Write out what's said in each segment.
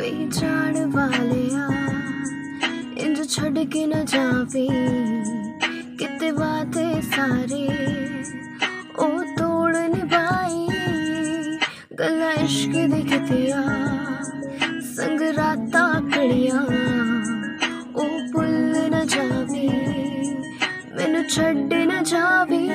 ਵੇ ਜਾਣ ਵਾਲਿਆ। ਇੰਜ ਛੱਡ ਕੇ ਨਾ ਜਾਵੇ। ਕਿਤੇ ਵਾਦੇ ਸਾਰੇ। ਉਹ ਤੋੜ ਨਿਭਾਈ। ਗੱਲਾਂ ਇਸ਼ਕ ਦੇ ਕਿਤੇ ਆ ਸੰਗ ਰਾਤਾਂ ਕੜੀਆਂ। ਉਹ ਭੁੱਲ ਨਾ ਜਾਵੇ। ਮੈਨੂੰ ਛੱਡ ਨਾ ਜਾਵੇ।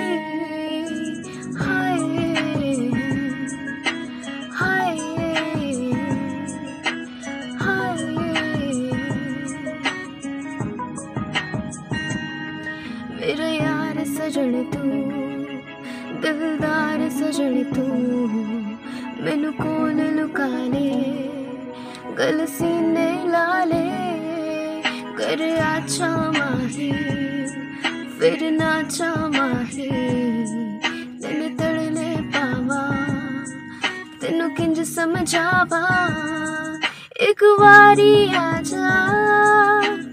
ਮੇਰਾ ਯਾਰ ਸਜਣ ਤੂੰ, ਦਿਲਦਾਰ ਸਜਣ ਤੂੰ, ਮੈਨੂੰ ਕੋਲ ਲੁਕਾ ਲੈ, ਗਲ ਸੀਨੇ ਲਾ ਲੈ ਕਰ ਆਛਾ ਮਾਹੀ ਫਿਰ ਨਾ ਚਾਮਾਹੀ ਦਿਲ ਤੜਲੇ ਪਾਵਾ, ਤੈਨੂੰ ਕਿੰਜ ਸਮਝਾਵਾ, ਇੱਕ ਵਾਰੀ ਆ ਜਾ,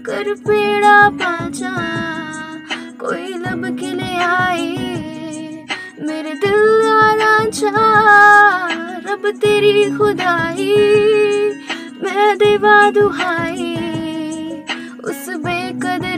ਕਰ ਪੀੜਾ ਪਾਜਾ ਕੋਈ ਮੇਰੇ ਦਿਲ ਦਾ ਰਾਂਝਾ ਰੱਬ ਤੇਰੀ ਖੁਦਾਈ ਮੈਂ ਦੇਵਾ ਦੁਹਾਈ ਉਸ ਬੇਕਦਰੇ